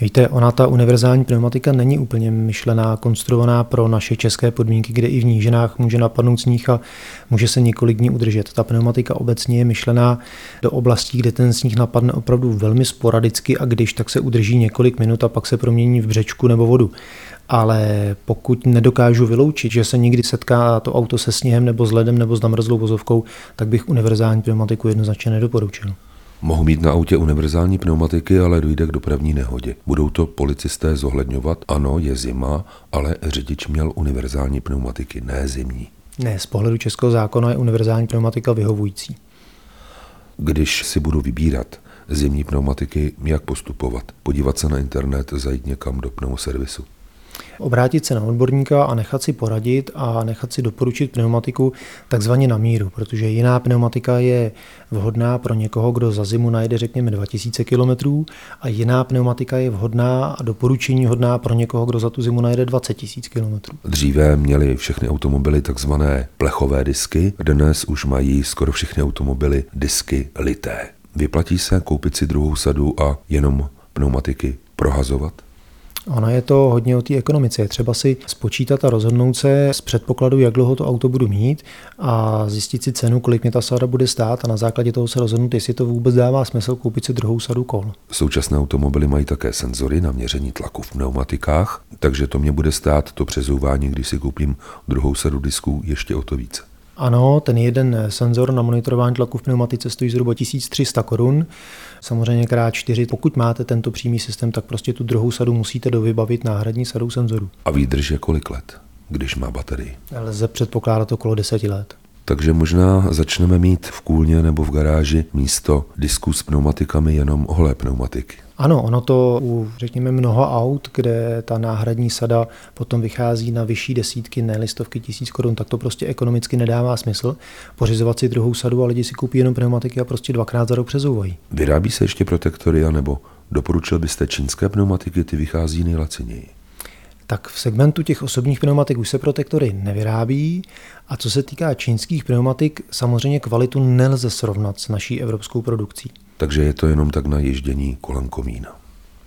Víte, ona ta univerzální pneumatika není úplně myšlená, konstruovaná pro naše české podmínky, kde i v nížinách může napadnout sníh a může se několik dní udržet. Ta pneumatika obecně je myšlená do oblastí, kde ten sníh napadne opravdu velmi sporadicky a když tak se udrží několik minut a pak se promění v břečku nebo vodu. Ale pokud nedokážu vyloučit, že se někdy setká to auto se sněhem nebo s ledem nebo s namrzlou vozovkou, tak bych univerzální pneumatiku jednoznačně nedoporučil. Mohu mít na autě univerzální pneumatiky, ale dojde k dopravní nehodě. Budou to policisté zohledňovat? Ano, je zima, ale řidič měl univerzální pneumatiky, ne zimní. Ne, z pohledu českého zákona je univerzální pneumatika vyhovující. Když si budu vybírat zimní pneumatiky, jak postupovat? Podívat se na internet, zajít někam do pneumoservisu obrátit se na odborníka a nechat si poradit a nechat si doporučit pneumatiku takzvaně na míru, protože jiná pneumatika je vhodná pro někoho, kdo za zimu najde řekněme 2000 km a jiná pneumatika je vhodná a doporučení hodná pro někoho, kdo za tu zimu najde 20 000 km. Dříve měly všechny automobily takzvané plechové disky, dnes už mají skoro všechny automobily disky lité. Vyplatí se koupit si druhou sadu a jenom pneumatiky prohazovat? Ono je to hodně o té ekonomice. Je třeba si spočítat a rozhodnout se z předpokladu, jak dlouho to auto budu mít a zjistit si cenu, kolik mě ta sada bude stát a na základě toho se rozhodnout, jestli to vůbec dává smysl koupit si druhou sadu kol. Současné automobily mají také senzory na měření tlaku v pneumatikách, takže to mě bude stát to přezouvání, když si koupím druhou sadu disků, ještě o to více. Ano, ten jeden senzor na monitorování tlaku v pneumatice stojí zhruba 1300 korun. Samozřejmě krát 4. Pokud máte tento přímý systém, tak prostě tu druhou sadu musíte dovybavit náhradní sadou senzorů. A výdrž je kolik let, když má baterii? Lze předpokládat okolo 10 let. Takže možná začneme mít v kůlně nebo v garáži místo disku s pneumatikami jenom holé pneumatiky. Ano, ono to u, řekněme, mnoho aut, kde ta náhradní sada potom vychází na vyšší desítky, ne listovky tisíc korun, tak to prostě ekonomicky nedává smysl. Pořizovat si druhou sadu a lidi si koupí jenom pneumatiky a prostě dvakrát za rok přezouvají. Vyrábí se ještě protektory, nebo doporučil byste čínské pneumatiky, ty vychází nejlaciněji? tak v segmentu těch osobních pneumatik už se protektory nevyrábí a co se týká čínských pneumatik, samozřejmě kvalitu nelze srovnat s naší evropskou produkcí. Takže je to jenom tak na ježdění kolem komína.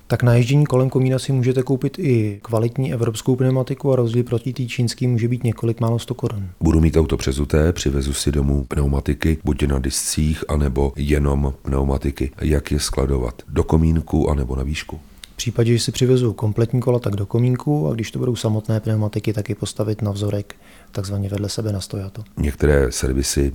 Tak na ježdění kolem komína si můžete koupit i kvalitní evropskou pneumatiku a rozdíl proti té čínský může být několik málo 100 korun. Budu mít auto přezuté, přivezu si domů pneumatiky, buď na discích, anebo jenom pneumatiky. Jak je skladovat? Do komínku, anebo na výšku? V případě, že si přivezu kompletní kola, tak do komínku a když to budou samotné pneumatiky, tak je postavit na vzorek takzvaně vedle sebe na stojato. Některé servisy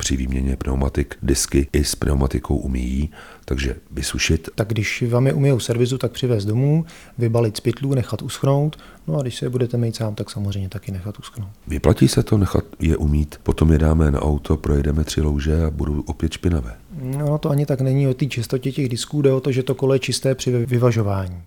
při výměně pneumatik disky i s pneumatikou umíjí, takže vysušit. Tak když vám je umijou servisu, tak přivést domů, vybalit z pytlů, nechat uschnout, no a když se je budete mít sám, tak samozřejmě taky nechat uschnout. Vyplatí se to nechat je umít, potom je dáme na auto, projedeme tři louže a budou opět špinavé. No to ani tak není o té čistotě těch disků, jde o to, že to kolo je čisté při vyvažování.